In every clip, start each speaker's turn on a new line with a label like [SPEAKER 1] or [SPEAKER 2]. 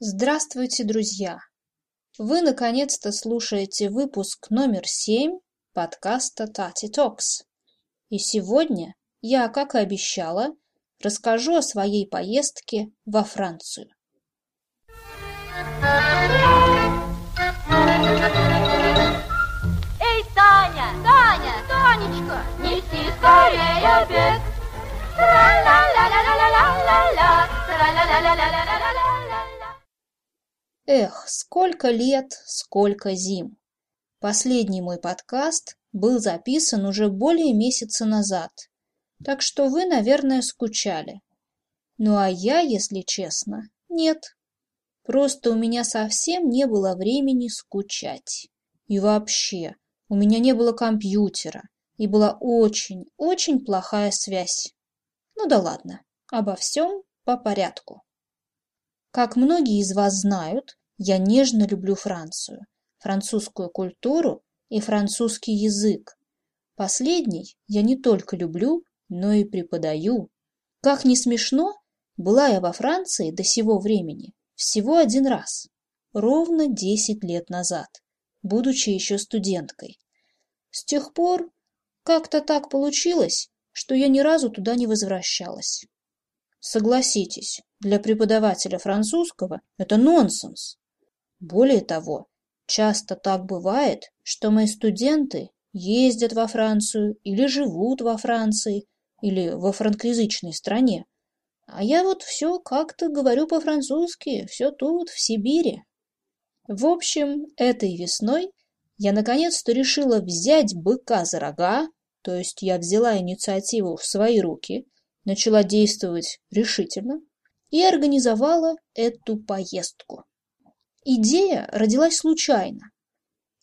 [SPEAKER 1] Здравствуйте, друзья! Вы наконец-то слушаете выпуск номер семь подкаста Tati Talks. И сегодня я, как и обещала, расскажу о своей поездке во Францию.
[SPEAKER 2] Эй, Таня! Таня! Танечка! Неси скорее обед! Тра-ла-ла-ла-ла-ла-ла-ла! Тра-ла-ла-ла-ла-ла-ла-ла!
[SPEAKER 1] Эх, сколько лет, сколько зим. Последний мой подкаст был записан уже более месяца назад, так что вы, наверное, скучали. Ну а я, если честно, нет. Просто у меня совсем не было времени скучать. И вообще, у меня не было компьютера, и была очень, очень плохая связь. Ну да ладно, обо всем по порядку. Как многие из вас знают, я нежно люблю Францию, французскую культуру и французский язык. Последний я не только люблю, но и преподаю. Как ни смешно, была я во Франции до сего времени всего один раз, ровно 10 лет назад, будучи еще студенткой. С тех пор как-то так получилось, что я ни разу туда не возвращалась. Согласитесь, для преподавателя французского это нонсенс. Более того, часто так бывает, что мои студенты ездят во Францию или живут во Франции или во франкоязычной стране, а я вот все как-то говорю по-французски, все тут, в Сибири. В общем, этой весной я наконец-то решила взять быка за рога, то есть я взяла инициативу в свои руки, начала действовать решительно и организовала эту поездку. Идея родилась случайно.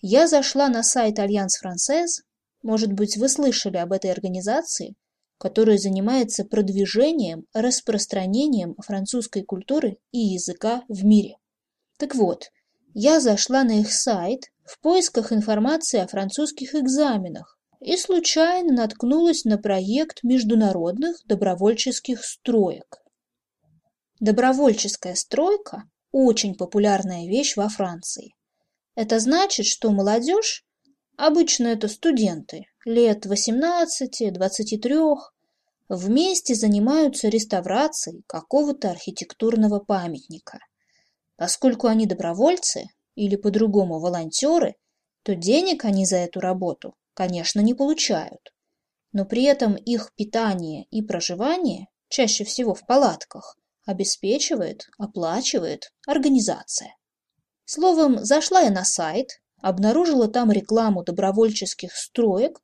[SPEAKER 1] Я зашла на сайт Альянс Францез, может быть, вы слышали об этой организации, которая занимается продвижением, распространением французской культуры и языка в мире. Так вот, я зашла на их сайт в поисках информации о французских экзаменах и случайно наткнулась на проект международных добровольческих строек. Добровольческая стройка очень популярная вещь во Франции. Это значит, что молодежь, обычно это студенты, лет 18-23, вместе занимаются реставрацией какого-то архитектурного памятника. Поскольку они добровольцы, или по-другому волонтеры, то денег они за эту работу, конечно, не получают. Но при этом их питание и проживание, чаще всего в палатках, обеспечивает, оплачивает организация. Словом, зашла я на сайт, обнаружила там рекламу добровольческих строек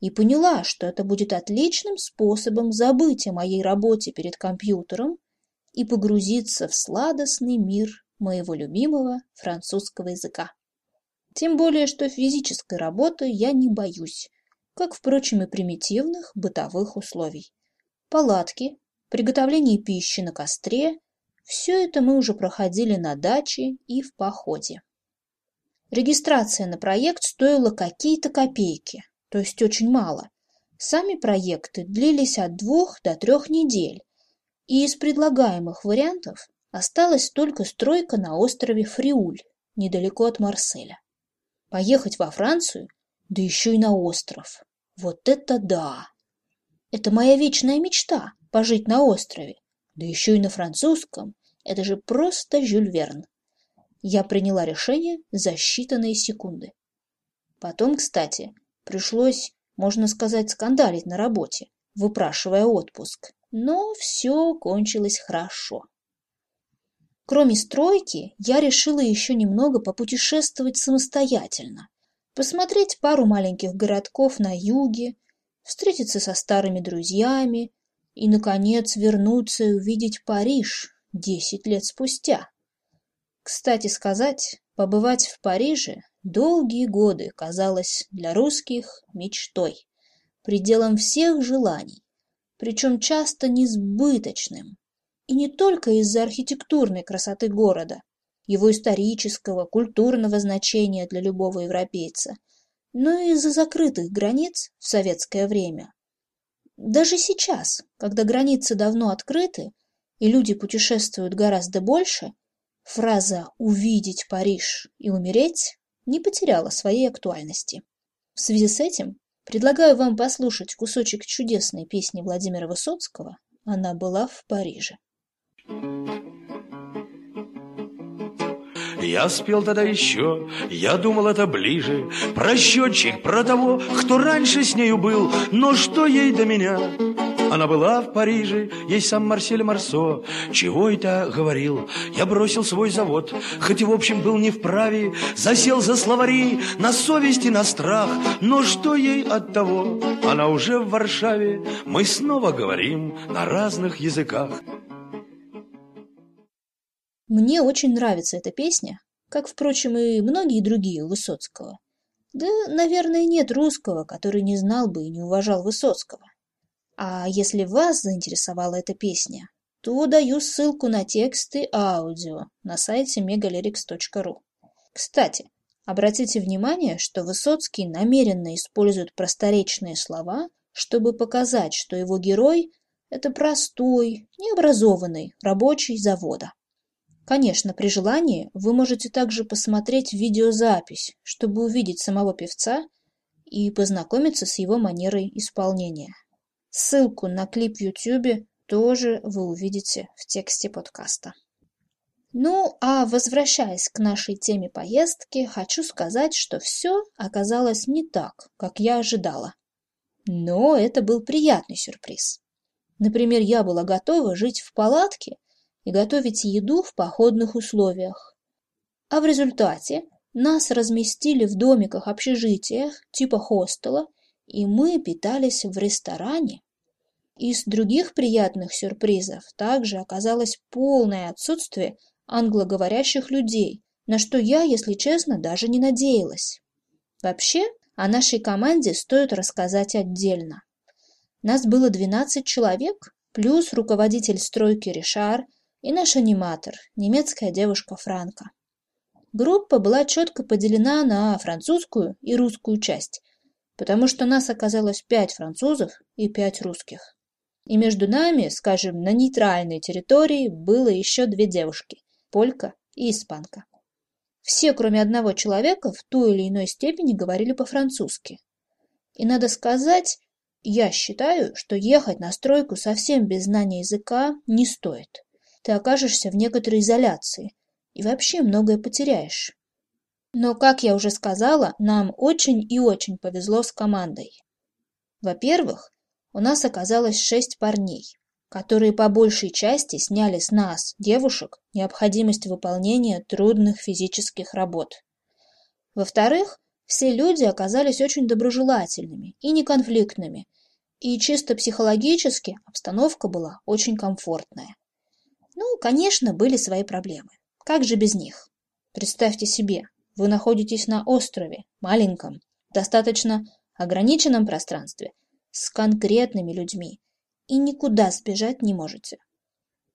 [SPEAKER 1] и поняла, что это будет отличным способом забыть о моей работе перед компьютером и погрузиться в сладостный мир моего любимого французского языка. Тем более, что физической работы я не боюсь, как, впрочем, и примитивных бытовых условий. Палатки, приготовление пищи на костре – все это мы уже проходили на даче и в походе. Регистрация на проект стоила какие-то копейки, то есть очень мало. Сами проекты длились от двух до трех недель, и из предлагаемых вариантов осталась только стройка на острове Фриуль, недалеко от Марселя. Поехать во Францию, да еще и на остров. Вот это да! Это моя вечная мечта пожить на острове, да еще и на французском. Это же просто Жюль Верн. Я приняла решение за считанные секунды. Потом, кстати, пришлось, можно сказать, скандалить на работе, выпрашивая отпуск. Но все кончилось хорошо. Кроме стройки, я решила еще немного попутешествовать самостоятельно, посмотреть пару маленьких городков на юге, встретиться со старыми друзьями, и, наконец, вернуться и увидеть Париж десять лет спустя. Кстати сказать, побывать в Париже долгие годы казалось для русских мечтой, пределом всех желаний, причем часто несбыточным, и не только из-за архитектурной красоты города, его исторического, культурного значения для любого европейца, но и из-за закрытых границ в советское время, даже сейчас, когда границы давно открыты и люди путешествуют гораздо больше, Фраза «увидеть Париж и умереть» не потеряла своей актуальности. В связи с этим предлагаю вам послушать кусочек чудесной песни Владимира Высоцкого «Она была в Париже».
[SPEAKER 3] Я спел тогда еще, я думал это ближе. Про счетчик, про того, кто раньше с нею был. Но что ей до меня? Она была в Париже, ей сам Марсель Марсо. Чего это говорил? Я бросил свой завод. Хоть и в общем был не вправе Засел за словари, на совесть и на страх. Но что ей от того? Она уже в Варшаве. Мы снова говорим на разных языках
[SPEAKER 1] Мне очень нравится эта песня, как, впрочем, и многие другие у Высоцкого. Да, наверное, нет русского, который не знал бы и не уважал Высоцкого. А если вас заинтересовала эта песня, то даю ссылку на тексты аудио на сайте megalyrics.ru. Кстати, обратите внимание, что Высоцкий намеренно использует просторечные слова, чтобы показать, что его герой – это простой, необразованный рабочий завода. Конечно, при желании вы можете также посмотреть видеозапись, чтобы увидеть самого певца и познакомиться с его манерой исполнения. Ссылку на клип в YouTube тоже вы увидите в тексте подкаста. Ну, а возвращаясь к нашей теме поездки, хочу сказать, что все оказалось не так, как я ожидала. Но это был приятный сюрприз. Например, я была готова жить в палатке и готовить еду в походных условиях. А в результате нас разместили в домиках-общежитиях типа хостела и мы питались в ресторане. Из других приятных сюрпризов также оказалось полное отсутствие англоговорящих людей, на что я, если честно, даже не надеялась. Вообще, о нашей команде стоит рассказать отдельно. Нас было 12 человек, плюс руководитель стройки Ришар и наш аниматор, немецкая девушка Франка. Группа была четко поделена на французскую и русскую часть, потому что нас оказалось пять французов и пять русских. И между нами, скажем, на нейтральной территории было еще две девушки – полька и испанка. Все, кроме одного человека, в той или иной степени говорили по-французски. И надо сказать, я считаю, что ехать на стройку совсем без знания языка не стоит. Ты окажешься в некоторой изоляции и вообще многое потеряешь. Но, как я уже сказала, нам очень и очень повезло с командой. Во-первых, у нас оказалось шесть парней, которые по большей части сняли с нас, девушек, необходимость выполнения трудных физических работ. Во-вторых, все люди оказались очень доброжелательными и неконфликтными, и чисто психологически обстановка была очень комфортная. Ну, конечно, были свои проблемы. Как же без них? Представьте себе, вы находитесь на острове, маленьком, достаточно ограниченном пространстве, с конкретными людьми, и никуда сбежать не можете.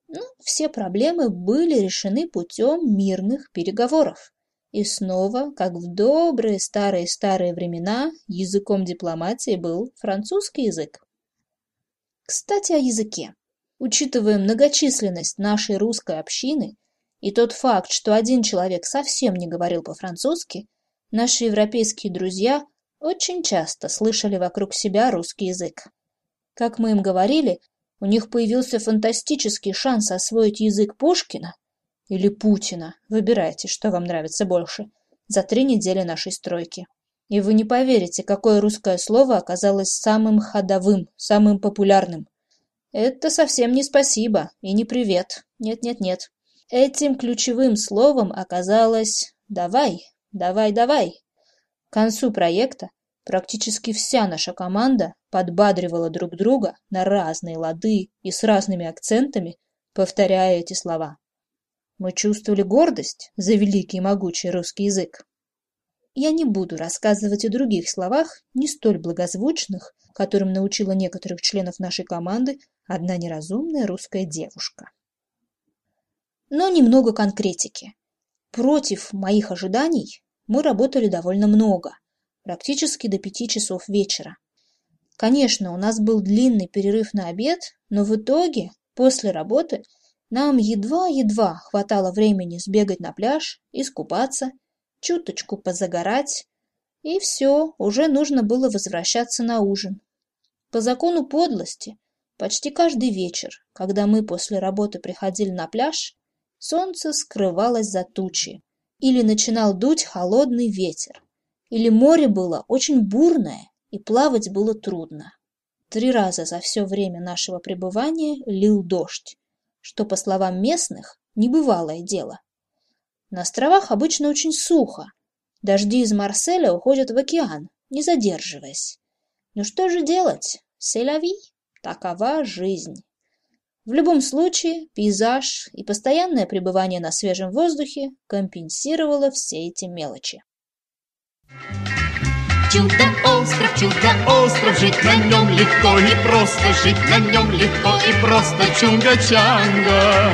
[SPEAKER 1] Ну, все проблемы были решены путем мирных переговоров. И снова, как в добрые старые-старые времена, языком дипломатии был французский язык. Кстати, о языке. Учитывая многочисленность нашей русской общины, и тот факт, что один человек совсем не говорил по-французски, наши европейские друзья очень часто слышали вокруг себя русский язык. Как мы им говорили, у них появился фантастический шанс освоить язык Пушкина или Путина, выбирайте, что вам нравится больше, за три недели нашей стройки. И вы не поверите, какое русское слово оказалось самым ходовым, самым популярным. Это совсем не спасибо и не привет. Нет-нет-нет. Этим ключевым словом оказалось «давай, давай, давай». К концу проекта практически вся наша команда подбадривала друг друга на разные лады и с разными акцентами, повторяя эти слова. Мы чувствовали гордость за великий и могучий русский язык. Я не буду рассказывать о других словах, не столь благозвучных, которым научила некоторых членов нашей команды одна неразумная русская девушка но немного конкретики. Против моих ожиданий мы работали довольно много, практически до пяти часов вечера. Конечно, у нас был длинный перерыв на обед, но в итоге, после работы, Нам едва-едва хватало времени сбегать на пляж, искупаться, чуточку позагорать, и все, уже нужно было возвращаться на ужин. По закону подлости, почти каждый вечер, когда мы после работы приходили на пляж, солнце скрывалось за тучи, или начинал дуть холодный ветер, или море было очень бурное, и плавать было трудно. Три раза за все время нашего пребывания лил дождь, что, по словам местных, небывалое дело. На островах обычно очень сухо. Дожди из Марселя уходят в океан, не задерживаясь. Но что же делать? Селяви, такова жизнь. В любом случае, пейзаж и постоянное пребывание на свежем воздухе компенсировало все эти мелочи.
[SPEAKER 4] Чудо-остров, чудо-остров, жить на нем легко и просто, жить на нем легко и просто, чунга-чанга.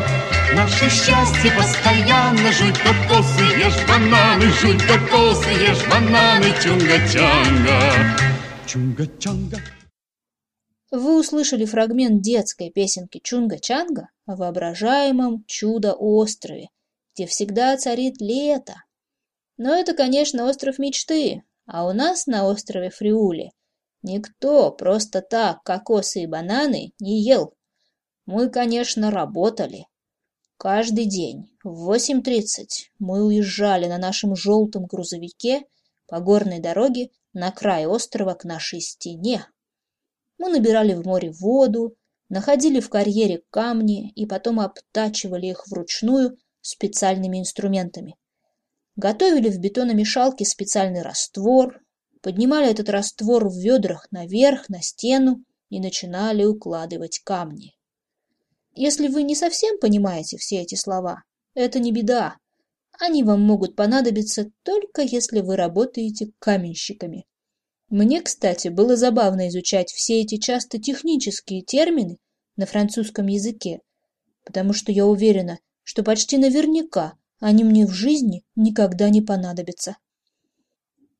[SPEAKER 4] Наше счастье постоянно, жуй кокосы, ешь бананы, жуй кокосы, ешь бананы, чунга-чанга. Чунга-чанга.
[SPEAKER 1] Вы услышали фрагмент детской песенки Чунга-Чанга о воображаемом чудо-острове, где всегда царит лето. Но это, конечно, остров мечты, а у нас на острове Фриуле никто просто так кокосы и бананы не ел. Мы, конечно, работали. Каждый день в 8.30 мы уезжали на нашем желтом грузовике по горной дороге на край острова к нашей стене. Мы набирали в море воду, находили в карьере камни и потом обтачивали их вручную специальными инструментами. Готовили в бетономешалке специальный раствор, поднимали этот раствор в ведрах наверх, на стену и начинали укладывать камни. Если вы не совсем понимаете все эти слова, это не беда. Они вам могут понадобиться только если вы работаете каменщиками. Мне, кстати, было забавно изучать все эти часто технические термины на французском языке, потому что я уверена, что почти наверняка они мне в жизни никогда не понадобятся.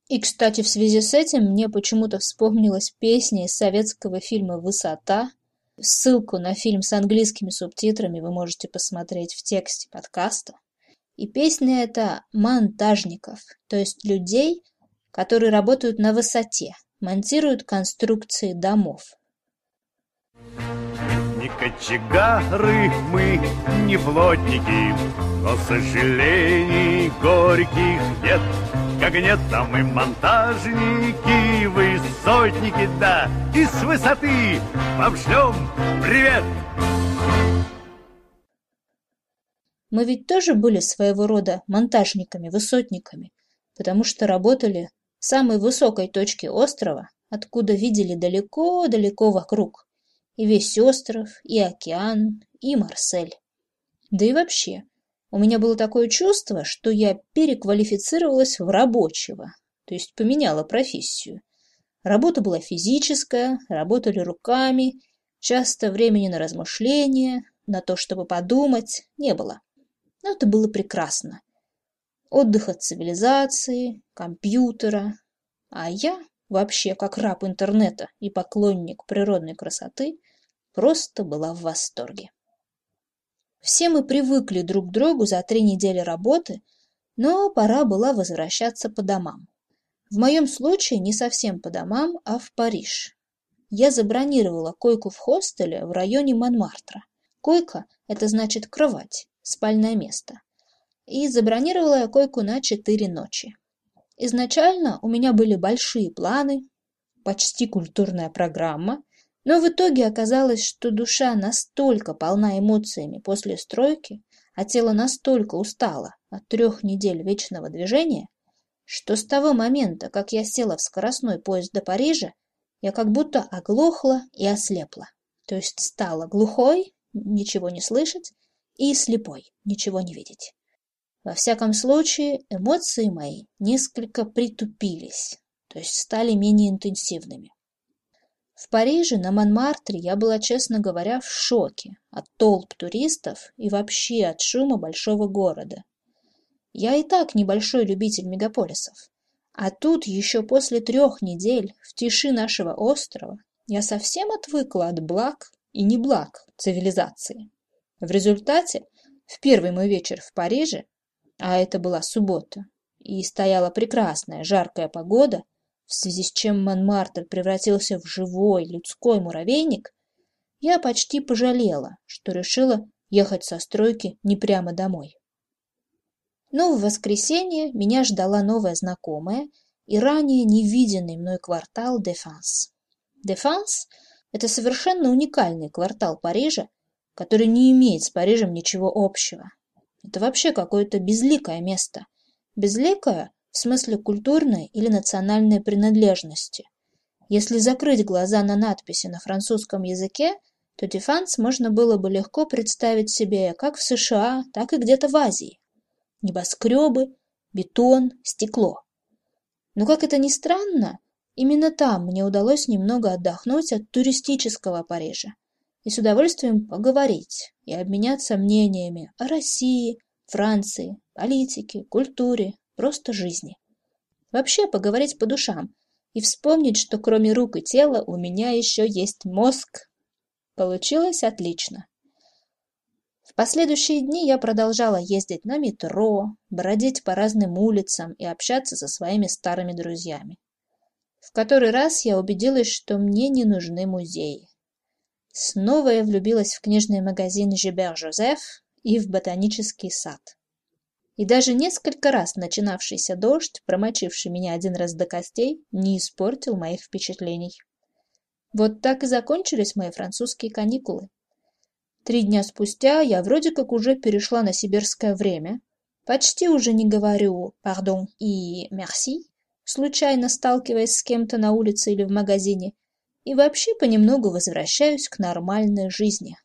[SPEAKER 1] И, кстати, в связи с этим мне почему-то вспомнилась песня из советского фильма «Высота». Ссылку на фильм с английскими субтитрами вы можете посмотреть в тексте подкаста. И песня эта монтажников, то есть людей, которые работают на высоте, монтируют конструкции домов.
[SPEAKER 5] Не кочегары мы, не плотники, но сожалений горьких нет. Как нет, там и монтажники, высотники, да, и с высоты вам шлем привет!
[SPEAKER 1] Мы ведь тоже были своего рода монтажниками, высотниками, потому что работали самой высокой точке острова, откуда видели далеко-далеко вокруг и весь остров, и океан, и Марсель. Да и вообще, у меня было такое чувство, что я переквалифицировалась в рабочего, то есть поменяла профессию. Работа была физическая, работали руками, часто времени на размышления, на то, чтобы подумать, не было. Но это было прекрасно. Отдых от цивилизации, компьютера. А я, вообще как раб интернета и поклонник природной красоты, просто была в восторге. Все мы привыкли друг к другу за три недели работы, но пора была возвращаться по домам. В моем случае не совсем по домам, а в Париж. Я забронировала койку в хостеле в районе Монмартра. Койка – это значит кровать, спальное место. И забронировала я койку на четыре ночи. Изначально у меня были большие планы, почти культурная программа, но в итоге оказалось, что душа настолько полна эмоциями после стройки, а тело настолько устало от трех недель вечного движения, что с того момента, как я села в скоростной поезд до Парижа, я как будто оглохла и ослепла. То есть стала глухой, ничего не слышать, и слепой, ничего не видеть. Во всяком случае, эмоции мои несколько притупились, то есть стали менее интенсивными. В Париже, на Монмартре, я была, честно говоря, в шоке от толп туристов и вообще от шума большого города. Я и так небольшой любитель мегаполисов. А тут еще после трех недель в тиши нашего острова я совсем отвыкла от благ и неблаг цивилизации. В результате, в первый мой вечер в Париже, а это была суббота, и стояла прекрасная жаркая погода, в связи с чем Монмартр превратился в живой людской муравейник, я почти пожалела, что решила ехать со стройки не прямо домой. Но в воскресенье меня ждала новая знакомая и ранее невиденный мной квартал Дефанс. Дефанс – это совершенно уникальный квартал Парижа, который не имеет с Парижем ничего общего. Это вообще какое-то безликое место. Безликое в смысле культурной или национальной принадлежности. Если закрыть глаза на надписи на французском языке, то Дефанс можно было бы легко представить себе как в США, так и где-то в Азии небоскребы, бетон, стекло. Но, как это ни странно, именно там мне удалось немного отдохнуть от туристического Парижа и с удовольствием поговорить и обменяться мнениями о России, Франции, политике, культуре, просто жизни. Вообще поговорить по душам и вспомнить, что кроме рук и тела у меня еще есть мозг. Получилось отлично. В последующие дни я продолжала ездить на метро, бродить по разным улицам и общаться со своими старыми друзьями. В который раз я убедилась, что мне не нужны музеи. Снова я влюбилась в книжный магазин Жибер-Жозеф и в ботанический сад. И даже несколько раз начинавшийся дождь, промочивший меня один раз до костей, не испортил моих впечатлений. Вот так и закончились мои французские каникулы. Три дня спустя я вроде как уже перешла на сибирское время, почти уже не говорю «пардон» и «мерси», случайно сталкиваясь с кем-то на улице или в магазине, и вообще понемногу возвращаюсь к нормальной жизни.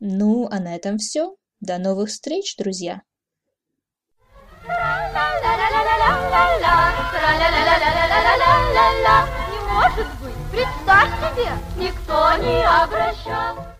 [SPEAKER 1] Ну, а на этом все. До новых встреч, друзья!
[SPEAKER 2] Не может быть, представь себе, никто не обращал